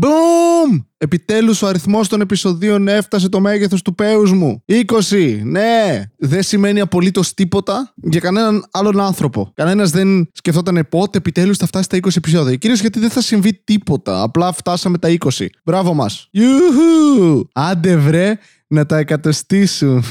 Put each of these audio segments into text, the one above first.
Μπούμ! Επιτέλους ο αριθμός των επεισοδίων έφτασε το μέγεθος του πέους μου. 20. Ναι. Δεν σημαίνει απολύτως τίποτα για κανέναν άλλον άνθρωπο. Κανένας δεν σκεφτόταν πότε επιτέλους θα φτάσει τα 20 επεισόδια. Κυρίως γιατί δεν θα συμβεί τίποτα. Απλά φτάσαμε τα 20. Μπράβο μας. Ιουχου! Άντε βρε να τα εκατοστήσουν.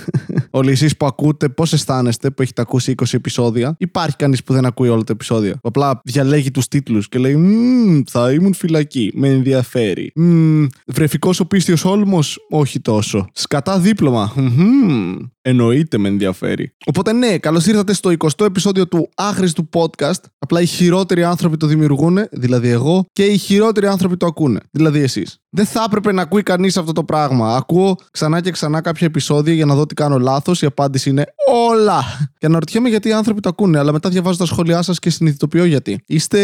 Όλοι εσείς που ακούτε, πώς αισθάνεστε που έχετε ακούσει 20 επεισόδια; Υπάρχει κανείς που δεν ακούει όλα τα επεισόδια; Που απλά διαλέγει τους τίτλους και λέει Μmm, θα ήμουν φυλακή. Με ενδιαφέρει. Μmm, βρεφικός ο πίστιος όλμος. Όχι τόσο. Σκατά δίπλωμα. Μμμ, Εννοείται με ενδιαφέρει. Οπότε ναι, καλώς ήρθατε στο 20ο επεισόδιο του άχρηστου podcast. Απλά οι χειρότεροι άνθρωποι το δημιουργούν, δηλαδή εγώ, και οι χειρότεροι άνθρωποι το ακούνε, δηλαδή εσείς. Δεν θα έπρεπε να ακούει κανείς αυτό το πράγμα. Ακούω ξανά και ξανά κάποια επεισόδια για να δω τι κάνω λάθος. Η απάντηση είναι όλα. Και αναρωτιέμαι γιατί οι άνθρωποι το ακούνε, αλλά μετά διαβάζω τα σχόλιά σας και συνειδητοποιώ γιατί. Είστε.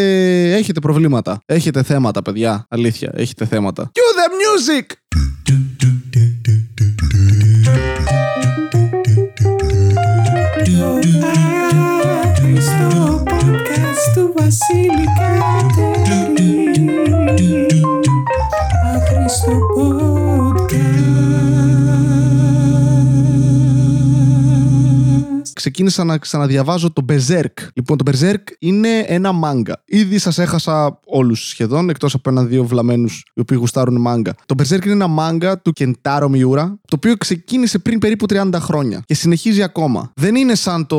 Έχετε προβλήματα. Έχετε θέματα, παιδιά. Αλήθεια, έχετε θέματα. Cue the music! Άχρηστο Άχρηστο podcast. Ξεκίνησα να ξαναδιαβάζω το Berserk. Λοιπόν, το Berserk είναι ένα μάγκα. Ήδη σας έχασα όλους σχεδόν, εκτός από ένα-δύο βλαμμένους οι οποίοι γουστάρουν μάγκα. Το Berserk είναι ένα μάγκα του Kentaro Miura, το οποίο ξεκίνησε πριν περίπου 30 χρόνια και συνεχίζει ακόμα. Δεν είναι σαν το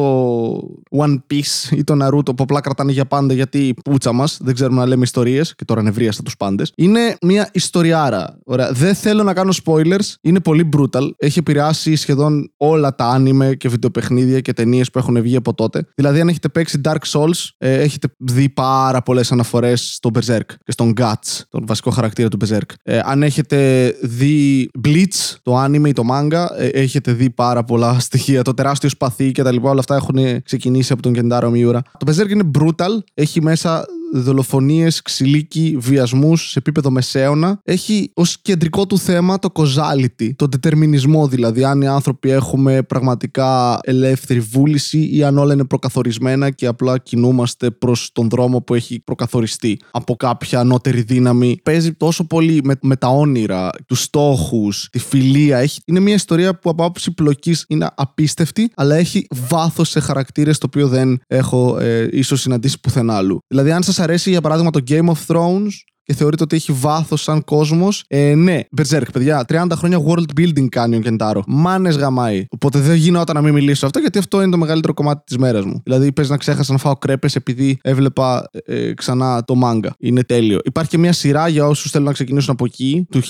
One Piece ή το Naruto που απλά κρατάνε για πάντα γιατί η πούτσα μας, δεν ξέρουμε να λέμε ιστορίες και τώρα νευρίασα τους πάντες. Είναι μια ιστοριάρα. Ωραία. Δεν θέλω να κάνω spoilers, είναι πολύ brutal. Έχει επηρεάσει σχεδόν όλα τα άνιμε και βιντεοπαιχνίδια και ταινίες που έχουν βγει από τότε. Δηλαδή, αν έχετε παίξει Dark Souls, ε, έχετε δει πάρα πολλές αναφορές στο Berserk και στον Guts, τον βασικό χαρακτήρα του Berserk. Ε, αν έχετε δει Bleach, το anime ή το manga, ε, έχετε δει πάρα πολλά στοιχεία. Το τεράστιο σπαθί και τα λοιπά, όλα αυτά έχουν ξεκινήσει από τον Kentaro Miura. Το Berserk είναι brutal, έχει μέσα δολοφονίες, ξυλίκι, βιασμούς σε επίπεδο μεσαίωνα. Έχει ως κεντρικό του θέμα το causality, το δετερμινισμό δηλαδή. Αν οι άνθρωποι έχουμε πραγματικά ελεύθερη βούληση ή αν όλα είναι προκαθορισμένα και απλά κινούμαστε προς τον δρόμο που έχει προκαθοριστεί από κάποια ανώτερη δύναμη. Παίζει τόσο πολύ με, με τα όνειρα, τους στόχους, τη φιλία. Έχει, είναι μια ιστορία που από άποψη πλοκής είναι απίστευτη, αλλά έχει βάθος σε χαρακτήρες το οποίο δεν έχω ε, ίσως συναντήσει πουθενά άλλου. Δηλαδή, αν σας αρέσει για παράδειγμα το Game of Thrones και θεωρείτε ότι έχει βάθος σαν κόσμος. Ε, ναι, Berserk, παιδιά. 30 χρόνια world building κάνει ο Κεντάρο. Μάνες γαμάει. Οπότε δεν γινόταν να μην μιλήσω αυτό, γιατί αυτό είναι το μεγαλύτερο κομμάτι της μέρας μου. Δηλαδή, πες να ξέχασα να φάω κρέπες επειδή έβλεπα ε, ξανά το manga. Είναι τέλειο. Υπάρχει και μια σειρά για όσους θέλουν να ξεκινήσουν από εκεί, του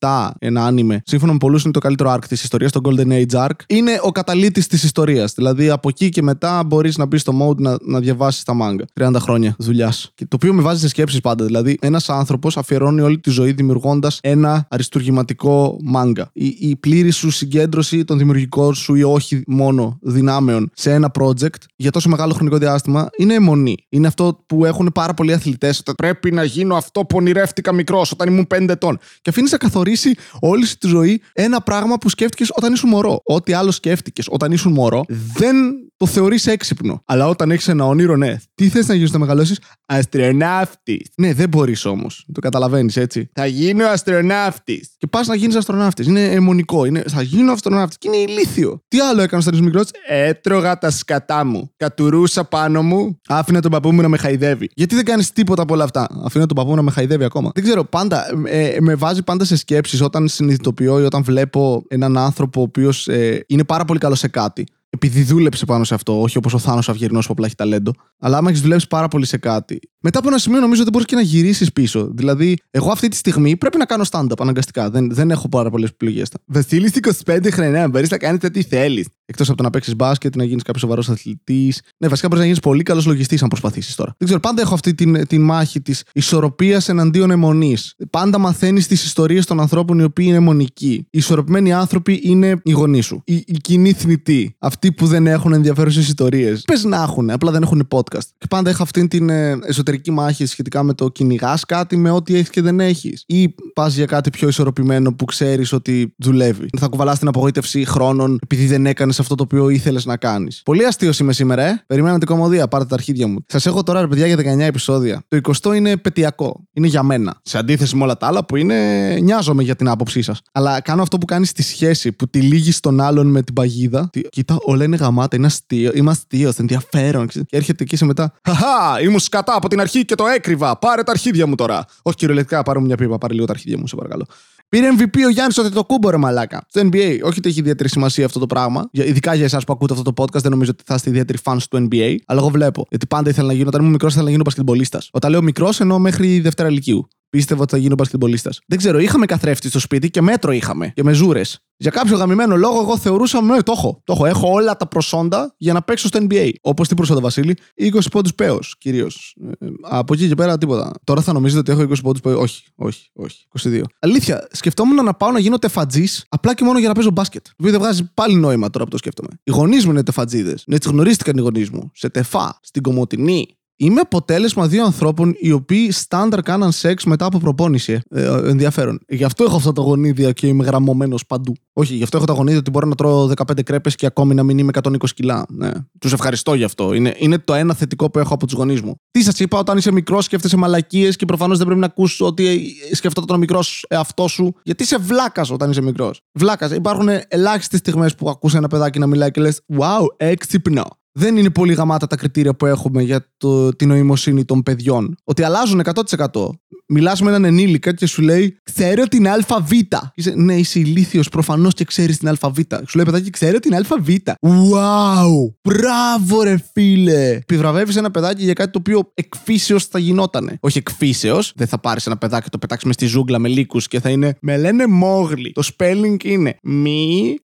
1997, ένα άνιμε. Σύμφωνα με πολλούς, είναι το καλύτερο arc της ιστορίας, το Golden Age Arc. Είναι ο καταλήτης της ιστορίας. Δηλαδή, από εκεί και μετά μπορείς να μπεις στο mode να, να διαβάσεις τα manga. 30 χρόνια δουλειάς. Το οποίο με βάζει σε σκέψεις πάντα. Δηλαδή, ένας άνθρωπος αφιερώνει όλη τη ζωή δημιουργώντας ένα αριστουργηματικό μάγκα. Η, η πλήρη σου συγκέντρωση των δημιουργικών σου ή όχι μόνο δυνάμεων σε ένα project για τόσο μεγάλο χρονικό διάστημα είναι αιμονή. Είναι αυτό που έχουν πάρα πολλοί αθλητές. Ότι πρέπει να γίνω αυτό που ονειρεύτηκα μικρός όταν ήμουν 5 ετών. Και αφήνεις να καθορίσει όλη σου τη ζωή ένα πράγμα που σκέφτηκες όταν ήσουν μωρό. Ό,τι άλλο σκέφτηκες όταν ήσουν μωρό δεν το θεωρείς έξυπνο. Αλλά όταν έχεις ένα όνειρο, ναι. Τι θες να γίνεις να μεγαλώσεις, Αστροναύτης. Ναι, δεν μπορείς όμως. Το καταλαβαίνεις έτσι. Θα γίνω αστροναύτης. Και πας να γίνεις αστροναύτης. Είναι αιμονικό. Είναι, θα γίνω αστροναύτης. Και είναι ηλίθιο. Τι άλλο έκανες όταν ήσουν μικρός, Έτρωγα τα σκατά μου. Κατουρούσα πάνω μου. Άφηνα τον παππού μου να με χαϊδεύει. Γιατί δεν κάνεις τίποτα από όλα αυτά; Αφήνω τον παππού μου να με χαϊδεύει ακόμα. Δεν ξέρω, πάντα ε, με βάζει πάντα σε σκέψεις όταν συνειδητοποιώ ή όταν βλέπω έναν άνθρωπο ο οποίος ε, είναι πάρα πολύ καλός σε κάτι επειδή δούλεψε πάνω σε αυτό, όχι όπως ο Θάνος Αυγερινός που απλά έχει ταλέντο. Αλλά άμα έχεις δουλέψει πάρα πολύ σε κάτι, μετά από ένα σημείο νομίζω ότι μπορείς και να γυρίσεις πίσω. Δηλαδή, εγώ αυτή τη στιγμή πρέπει να κάνω stand-up αναγκαστικά. Δεν, δεν έχω πάρα πολλές επιλογές. Βασίλη 25 χρονιά, μπορείς να κάνεις ό,τι θέλεις. Εκτός από το να παίξεις μπάσκετ, να γίνεις κάποιος σοβαρός αθλητής. Ναι, βασικά μπορείς να γίνεις πολύ καλός λογιστής αν προσπαθήσεις τώρα. Δεν ξέρω, πάντα έχω αυτή την, την μάχη της ισορροπίας εναντίον αιμονής. Πάντα μαθαίνεις τις ιστορίες των ανθρώπων οι οποίοι είναι αιμονικοί. Οι ισορροπημένοι άνθρωποι είναι οι γονείς σου. Οι, οι κοινοί θνητοί. Αυτοί που δεν έχουν ενδιαφέρουσες ιστορίες. Πες να έχουν, απλά δεν έχουν podcast. Και πάντα έχω αυτή την ε, εσωτερική μάχη σχετικά με το κυνηγάς κάτι με ό,τι έχεις και δεν έχεις. Ή πας για κάτι πιο ισορροπημένο που ξέρεις ότι δουλεύει. Θα κουβαλάς την απογοήτευση χρόνων επειδή δεν έκανες σε αυτό το οποίο ήθελες να κάνεις. Πολύ αστείο είμαι σήμερα, ε. Περιμένω την κομμωδία, πάρτε τα αρχίδια μου. Σας έχω τώρα, ρε παιδιά, για 19 επεισόδια. Το 20 είναι πετειακό. Είναι για μένα. Σε αντίθεση με όλα τα άλλα που είναι. Νοιάζομαι για την άποψή σας. Αλλά κάνω αυτό που κάνεις στη σχέση, που τη λύγεις τον άλλον με την παγίδα. Τι- Κοίτα, όλα είναι γαμάτα, είναι αστείο. Είμαι αστείος, ενδιαφέρον. Και έρχεται εκεί σε μετά. Χαχά, ήμουν σκατά από την αρχή και το έκρυβα. Πάρε τα αρχίδια μου τώρα. Όχι κυριολεκτικά, πάρε μου μια πίπα, πάρε λίγο τα αρχίδια μου, σε παρακαλώ. Πήρε MVP ο Γιάννης ο Τετοκούμπο, ρε μαλάκα. Στο NBA. Όχι ότι έχει ιδιαίτερη σημασία αυτό το πράγμα. Για- Ειδικά για εσάς που ακούτε αυτό το podcast, δεν νομίζω ότι θα είστε ιδιαίτεροι fans του NBA. Αλλά εγώ βλέπω. Γιατί πάντα ήθελα να γίνω, όταν ήμουν μικρός, ήθελα να γίνω πασκετμπολίστα. Όταν λέω μικρός, εννοώ μέχρι Δευτέρα Λυκείου. Πίστευα ότι θα γίνω πασκετμπολίστα. Δεν ξέρω, είχαμε καθρέφτη στο σπίτι και μέτρο είχαμε. Και μεζούρε. Για κάποιο γαμημένο λόγο, εγώ θεωρούσα, ναι, το έχω. Το έχω. Έχω όλα τα προσόντα για να παίξω στο NBA. Όπως τι προσόντα, Βασίλη; 20 πόντους πέος, κυρίως. από εκεί και πέρα τίποτα. Τώρα θα νομίζετε ότι έχω 20 πόντους πέος; Όχι, όχι, όχι. 22. Αλήθεια, σκεφτόμουν να πάω να γίνω τεφατζής απλά και μόνο για να παίζω μπάσκετ. Το οποίο δεν βγάζει πάλι νόημα τώρα που το σκέφτομαι. Οι γονείς μου είναι τεφατζίδες. Έτσι γνωρίστηκαν οι γονείς μου. Σε τεφά, στην Κομωτινή, Είμαι αποτέλεσμα δύο ανθρώπων οι οποίοι στάνταρ κάναν σεξ μετά από προπόνηση. Ε, ε, ενδιαφέρον. Γι' αυτό έχω αυτά τα γονίδια και είμαι γραμμωμένος παντού. Όχι, γι' αυτό έχω τα γονίδια ότι μπορώ να τρώω 15 κρέπες και ακόμη να μην είμαι 120 κιλά. Ναι. Τους ευχαριστώ γι' αυτό. Είναι, είναι το ένα θετικό που έχω από τους γονείς μου. Τι σας είπα, όταν είσαι μικρός, σκέφτεσαι μαλακίες και προφανώς δεν πρέπει να ακούσει ότι ε, σκεφτόταν ο μικρός εαυτό σου. Γιατί είσαι βλάκας όταν είσαι μικρός. Βλάκας. Υπάρχουν ελάχιστες στιγμές που ακούς ένα παιδάκι να μιλάει και λες: Wow, έξυπνο δεν είναι πολύ γαμάτα τα κριτήρια που έχουμε για το, την νοημοσύνη των παιδιών. Ότι αλλάζουν 100%. Μιλάς με έναν ενήλικα και σου λέει: Ξέρω την ΑΒ. Είσαι, ναι, είσαι ηλίθιος, προφανώς και ξέρεις την ΑΒ. Σου λέει παιδάκι: Ξέρω την ΑΒ. Wow! Μπράβο, ρε φίλε! Επιβραβεύεις ένα παιδάκι για κάτι το οποίο εκφύσεως θα γινότανε. Όχι εκφύσεως, δεν θα πάρεις ένα παιδάκι και το πετάξεις μες στη ζούγκλα με λύκους και θα είναι. Με λένε Μόγλι. Το spelling είναι Me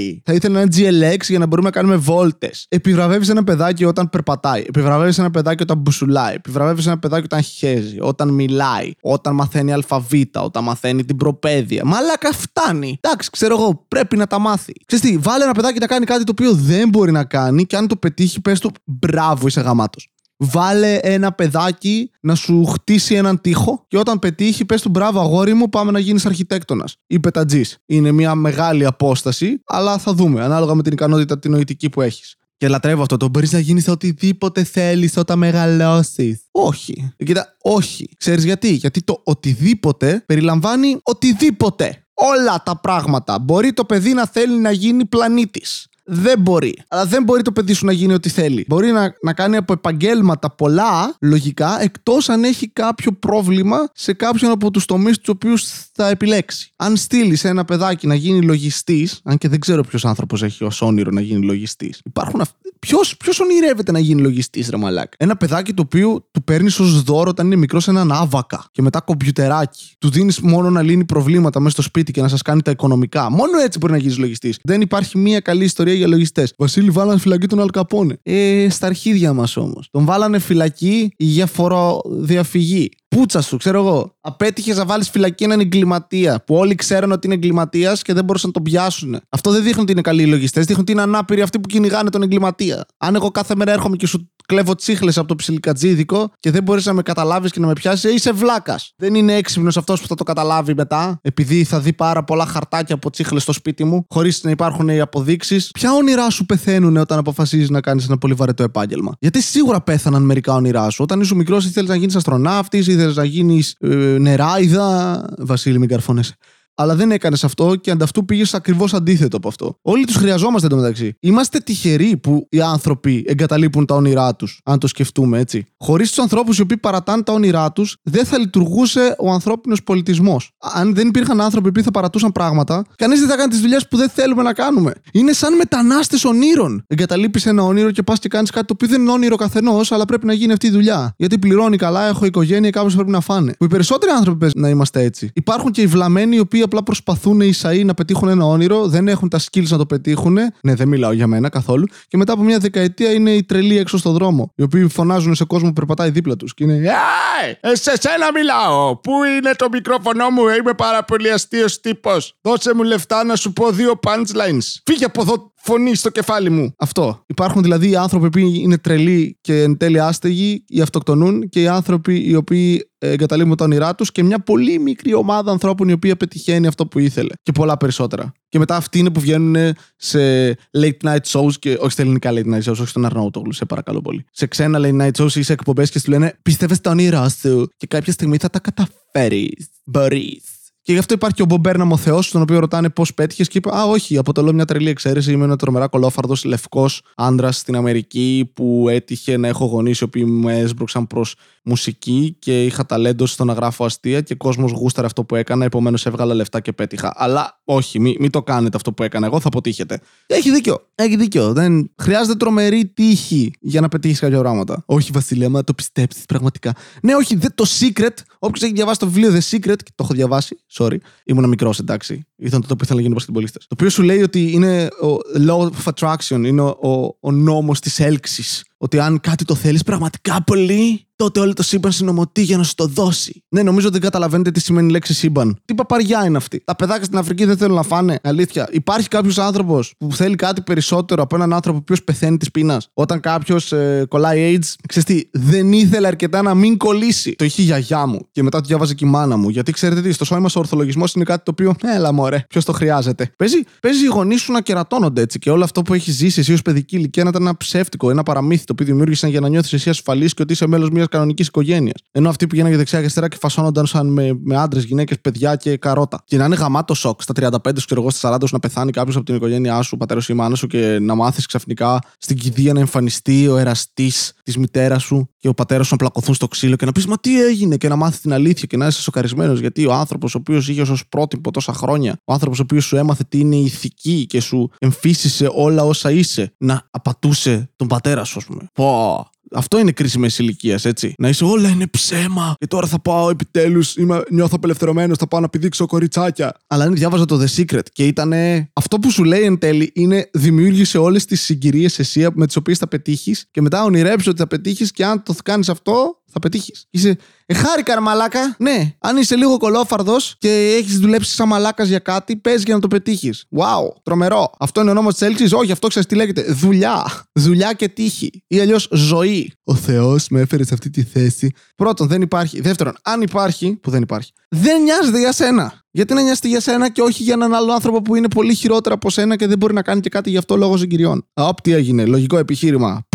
O W G L I. Θα ήθελα ένα GLX για να μπορούμε να κάνουμε βόλτες. Επιβραβεύεις ένα παιδάκι όταν περπατάει. Επιβραβεύεις ένα παιδάκι όταν μπουσουλάει. Επιβραβεύεις ένα παιδάκι όταν χέζει. Όταν μιλάει. Όταν μαθαίνει αλφαβήτα. Όταν μαθαίνει την προπαίδεια. Μαλάκα φτάνει. Εντάξει, ξέρω εγώ, πρέπει να τα μάθει. Ξέρεις τι, βάλε ένα παιδάκι να κάνει κάτι το οποίο δεν μπορεί να κάνει και αν το πετύχει, πες του μπράβο, είσαι γαμάτος. Βάλε ένα παιδάκι να σου χτίσει έναν τοίχο και όταν πετύχει, πες του μπράβο, αγόρι μου, πάμε να γίνεις αρχιτέκτονας ή πετατζής. Είναι μια μεγάλη απόσταση, αλλά θα δούμε ανάλογα με την ικανότητα την νοητική που έχεις. Και λατρεύω αυτό. Το μπορείς να γίνεις οτιδήποτε θέλεις όταν μεγαλώσεις. Όχι. Κοίτα, όχι. Ξέρεις γιατί; Γιατί το οτιδήποτε περιλαμβάνει οτιδήποτε. Όλα τα πράγματα. Μπορεί το παιδί να θέλει να γίνει πλανήτης. Δεν μπορεί. Αλλά δεν μπορεί το παιδί σου να γίνει ό,τι θέλει. Μπορεί να, να κάνει από επαγγέλματα πολλά, λογικά, εκτός αν έχει κάποιο πρόβλημα σε κάποιον από τους τομείς τους οποίους θα επιλέξει. Αν στείλεις ένα παιδάκι να γίνει λογιστής, αν και δεν ξέρω ποιος άνθρωπος έχει ως όνειρο να γίνει λογιστής, υπάρχουν αυτοί. Ποιος ποιος ονειρεύεται να γίνει λογιστής, ρε μαλάκα; Ένα παιδάκι το οποίο του παίρνεις ως δώρο όταν είναι μικρός έναν άβακα και μετά κομπιουτεράκι. Του δίνεις μόνο να λύνει προβλήματα μέσα στο σπίτι και να σας κάνει τα οικονομικά. Μόνο έτσι μπορεί να γίνεις λογιστής. Δεν υπάρχει μία καλή ιστορία για λογιστές. Βασίλη, βάλανε φυλακή τον Αλκαπόνε. Ε, στα αρχίδια μας όμως. Τον βάλανε φυλακή για φοροδιαφυγή. Πούτσα σου, ξέρω εγώ. Απέτυχες να βάλεις φυλακή έναν εγκληματία που όλοι ξέρουν ότι είναι εγκληματίας και δεν μπορούσαν να τον πιάσουν. Αυτό δεν δείχνει ότι είναι καλοί λογιστές, δείχνει ότι είναι ανάπηροι αυτοί που κυνηγάνε τον εγκληματία. Αν εγώ κάθε μέρα έρχομαι και σου κλέβω τσίχλες από το ψιλικατζίδικο και δεν μπορείς να με καταλάβεις και να με πιάσεις, ε, είσαι βλάκας. Δεν είναι έξυπνος αυτός που θα το καταλάβει μετά, επειδή θα δει πάρα πολλά χαρτάκια από τσίχλες στο σπίτι μου, χωρίς να υπάρχουν οι αποδείξεις. Ποια όνειρά σου πεθαίνουν όταν αποφασίζεις να κάνεις ένα πολύ βαρετό επάγγελμα; Γιατί σίγουρα πέθαναν μερικά όνειρά σου. Όταν ήσουν μικρός, ήθελες να γίνεις αστροναύτης, ήθελε να γίνεις ε, νεράιδα. Βασίλη, μην καρφώνεσαι. Αλλά δεν έκανες αυτό και ανταυτού πήγες ακριβώς αντίθετο από αυτό. Όλοι τους χρειαζόμαστε εντωμεταξύ. Είμαστε τυχεροί που οι άνθρωποι εγκαταλείπουν τα όνειρά τους, αν το σκεφτούμε έτσι. Χωρίς τους ανθρώπους οι οποίοι παρατάνε τα όνειρά τους, δεν θα λειτουργούσε ο ανθρώπινος πολιτισμός. Αν δεν υπήρχαν άνθρωποι που θα παρατούσαν πράγματα, κανείς δεν θα κάνει τις δουλειές που δεν θέλουμε να κάνουμε. Είναι σαν μετανάστες ονείρων. Εγκαταλείπεις ένα όνειρο και πας και κάνεις κάτι το οποίο δεν είναι όνειρο καθενός, αλλά πρέπει να γίνει αυτή η δουλειά. Γιατί πληρώνει καλά, έχω οικογένεια, κάποιο πρέπει να φάνε. Που οι περισσότεροι άνθρωποι παίζουν να είμαστε έτσι. Υπάρχουν και οι βλαμμένοι οι οποίοι απλά προσπαθούν οι Ισαΐ να πετύχουν ένα όνειρο, δεν έχουν τα skills να το πετύχουν. Ναι, δεν μιλάω για μένα καθόλου. Και μετά από μια δεκαετία είναι οι τρελοί έξω στον δρόμο. Οι οποίοι φωνάζουν σε κόσμο που περπατάει δίπλα τους. Και είναι. «Ε, σε σένα μιλάω! Πού είναι το μικρόφωνο μου, είμαι πάρα πολύ αστείος τύπος. Δώσε μου λεφτά να σου πω δύο punchlines. Φύγε από εδώ, φωνή στο κεφάλι μου. Αυτό. Υπάρχουν δηλαδή οι άνθρωποι που είναι τρελοί και εν τέλει άστεγοι ή αυτοκτονούν και οι άνθρωποι οι οποίοι εγκαταλείπουν τα όνειρά τους και μια πολύ μικρή ομάδα ανθρώπων η οποία πετυχαίνει αυτό που ήθελε. Και πολλά περισσότερα. Και μετά αυτοί είναι που βγαίνουν σε late night shows και όχι στα ελληνικά late night shows, όχι στον Αρναούτογλου, σε παρακαλώ πολύ. Σε ξένα late night shows ή σε εκπομπές και σου λένε Πίστευε στα όνειρά σου; Και κάποια στιγμή θα τα καταφέρεις. Μπορείς. Και γι' αυτό υπάρχει και ο Μπομπέρναμ ο Θεός, τον οποίο ρωτάνε πώς πέτυχες και είπε Α, όχι, αποτελώ μια τρελή εξαίρεση. Είμαι ένα τρομερά κολόφαρδος λευκός άντρας στην Αμερική που έτυχε να έχω γονείς οι οποίοι με έσπρωξαν προς μουσική και είχα ταλέντο στο να γράφω αστεία και κόσμος γούσταρε αυτό που έκανα. Επομένως έβγαλα λεφτά και πέτυχα. Αλλά όχι, μην μη το κάνετε αυτό που έκανα εγώ, θα αποτύχετε. Έχει δίκιο. Έχει δίκιο. Δεν χρειάζεται τρομερή τύχη για να πετύχεις κάποια πράγματα. Όχι, Βασιλεία, μα το πιστέψεις πραγματικά. Ναι, όχι, δε, το secret. Όποιος έχει διαβάσει το βιβλίο The Secret, και το έχω διαβάσει, sorry, ήμουν μικρός εντάξει. Ήταν το που ήθελα να γίνω πασχετμπολίστα. Το οποίο σου λέει ότι είναι ο law of attraction, είναι ο, ο, ο νόμος της έλξης. Ότι αν κάτι το θέλεις πραγματικά πολύ, τότε όλο το σύμπαν συνομωτεί για να σου το δώσει. Ναι, νομίζω ότι δεν καταλαβαίνετε τι σημαίνει η λέξη σύμπαν. Τι παπαριά είναι αυτή. Τα παιδάκια στην Αφρική δεν θέλουν να φάνε. Αλήθεια. Υπάρχει κάποιος άνθρωπος που θέλει κάτι περισσότερο από έναν άνθρωπο που πεθαίνει της πείνας; Όταν κάποιος ε, κολλάει AIDS, ξέρεις τι, δεν ήθελε αρκετά να μην κολλήσει. Το είχε η γιαγιά μου και μετά το διάβαζε και η μάνα μου. Γιατί ξέρετε τι, στο σώμα μας ο ορθολογισμός είναι κάτι το οποίο, έλα μωρέ, ποιος το χρειάζεται. Παίζει, παίζει οι γονείς σου να κερατώνονται έτσι και όλο αυτό που έχεις ζήσει εσύ ως παιδική ηλικία να ήταν ένα ψεύτικο, ένα παραμύθι το οποίο δημιούργησαν για να νιώθεις εσύ ασφαλής και ότι είσαι μέλος μιας κανονικής οικογένειας. Ενώ αυτοί που γίνανε δεξιά και αριστερά και φασώνονταν σαν με, με άντρες, γυναίκες, παιδιά και καρότα. Και να είναι γαμάτο σοκ στα 35 σου, ξέρω εγώ, στα 40 σου να πεθάνει κάποιος από την οικογένειά σου, πατέρας σου ή μάνα σου και να μάθεις ξαφνικά στην κηδεία να εμφανιστεί ο εραστής της μητέρας σου και ο πατέρας σου να πλακωθούν στο ξύλο και να πεις Μα τι έγινε και να μάθεις την αλήθεια και να είσαι σοκαρισμένος γιατί ο άνθρωπος ο οποίος είχε ως πρότυπο τόσα χρόνια, ο άνθρωπος ο οποίος σου έμαθε τι είναι η ηθική και σου εμφύσισε όλα όσα είσαι, να απατούσε τον πατέρα σου, ας πούμε. Πω. Αυτό είναι κρίση μέση ηλικίας, έτσι. Να είσαι όλα είναι ψέμα. Και τώρα θα πάω επιτέλους, νιώθω απελευθερωμένος, θα πάω να πηδήξω κοριτσάκια. Αλλά είναι διάβαζα το The Secret και ήταν. Αυτό που σου λέει εν τέλει είναι δημιούργησε όλες τις συγκυρίες εσύ με τις οποίες θα πετύχεις και μετά ονειρέψει ότι θα πετύχεις και αν το κάνεις αυτό, θα πετύχεις. Είσαι. Ε, χάρηκα, ρε μαλάκα. Ναι, αν είσαι λίγο κολόφαρδος και έχεις δουλέψει σαν μαλάκας για κάτι, παίζει για να το πετύχεις. Wow, τρομερό. Αυτό είναι ο νόμος της έλξης; Όχι, αυτό ξέρεις τι λέγεται. Δουλειά. Δουλειά και τύχη. Ή αλλιώς ζωή. Ο Θεός με έφερε σε αυτή τη θέση. Πρώτον, δεν υπάρχει. Δεύτερον, αν υπάρχει, που δεν υπάρχει, δεν νοιάζεται για σένα. Γιατί να νοιάζεται για σένα και όχι για έναν άλλο άνθρωπο που είναι πολύ χειρότερο από σένα και δεν μπορεί να κάνει και κάτι γι' αυτό λόγω συγκυριών. Α, τι έγινε. Λογικό επιχείρημα.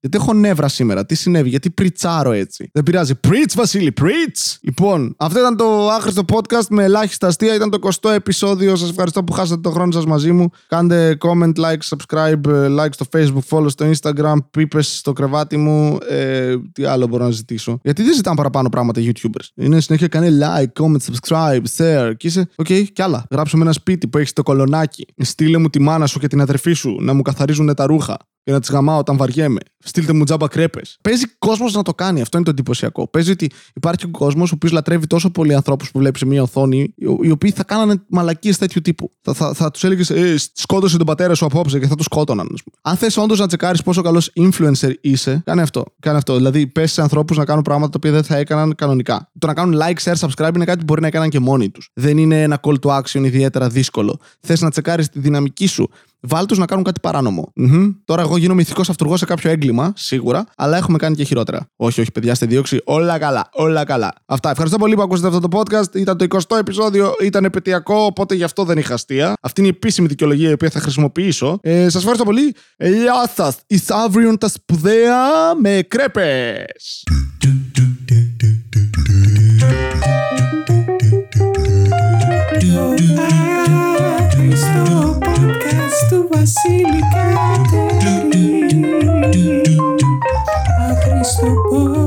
Γιατί έχω νεύρα σήμερα. Τι συνέβη, γιατί preach-άρω έτσι. Δεν πειράζει. Preach, Βασίλη, preach! Λοιπόν, αυτό ήταν το άχρηστο podcast με ελάχιστα αστεία. Ήταν το 20ο επεισόδιο. Σας ευχαριστώ που χάσατε τον χρόνο σας μαζί μου. Κάντε comment, like, subscribe, like στο Facebook, follow στο Instagram, πίπες στο κρεβάτι μου. Ε, τι άλλο μπορώ να ζητήσω; Γιατί δεν ζητάνε παραπάνω πράγματα οι YouTubers. Είναι συνέχεια κάνει like, comment, subscribe, share. Και είσαι, OK, okay, κι άλλα. Γράψω με ένα σπίτι που έχεις το κολονάκι. Στείλε μου τη μάνα σου και την αδερφή σου να μου καθαρίζουν τα ρούχα και να τις γαμάω όταν βαριέμαι. Στείλτε μου τζάμπα κρέπες. Παίζει κόσμος να το κάνει. Αυτό είναι το εντυπωσιακό. Παίζει ότι υπάρχει κόσμος ο οποίος λατρεύει τόσο πολλοί ανθρώπους που βλέπεις σε μια οθόνη, οι οποίοι θα κάνανε μαλακίες τέτοιου τύπου. Θα, θα, θα τους έλεγες, ε, σκότωσε τον πατέρα σου απόψε και θα τους σκότωναν. Αν θες όντως να τσεκάρεις πόσο καλός influencer είσαι, κάνε αυτό. Κάνε αυτό. Δηλαδή, πες σε ανθρώπους να κάνουν πράγματα τα οποία δεν θα έκαναν κανονικά. Το να κάνουν like, share, subscribe είναι κάτι που μπορεί να έκαναν και μόνοι τους. Δεν είναι ένα call to action ιδιαίτερα δύσκολο. Θες να τσεκάρεις τη δυναμική σου βάλ τους να κάνουν κάτι παράνομο. Mm-hmm. Τώρα, εγώ γίνομαι ηθικός αυτούργος σε κάποιο έγκλημα, σίγουρα, αλλά έχουμε κάνει και χειρότερα. Όχι, όχι, παιδιά, στη δίωξη. Όλα καλά, όλα καλά. Αυτά. Ευχαριστώ πολύ που ακούσατε αυτό το podcast. Ήταν το 20ο επεισόδιο, ήταν επαιτειακό, οπότε γι' αυτό δεν είχα αστεία. Αυτή είναι η επίσημη δικαιολογία η οποία θα χρησιμοποιήσω. Ε, σας ευχαριστώ πολύ. Ε, γεια σας. Εις αύριο τα σπουδαία με κρέπες. Άχρηστο podcast του Βασίλη Κατερίνη Άχρηστο podcast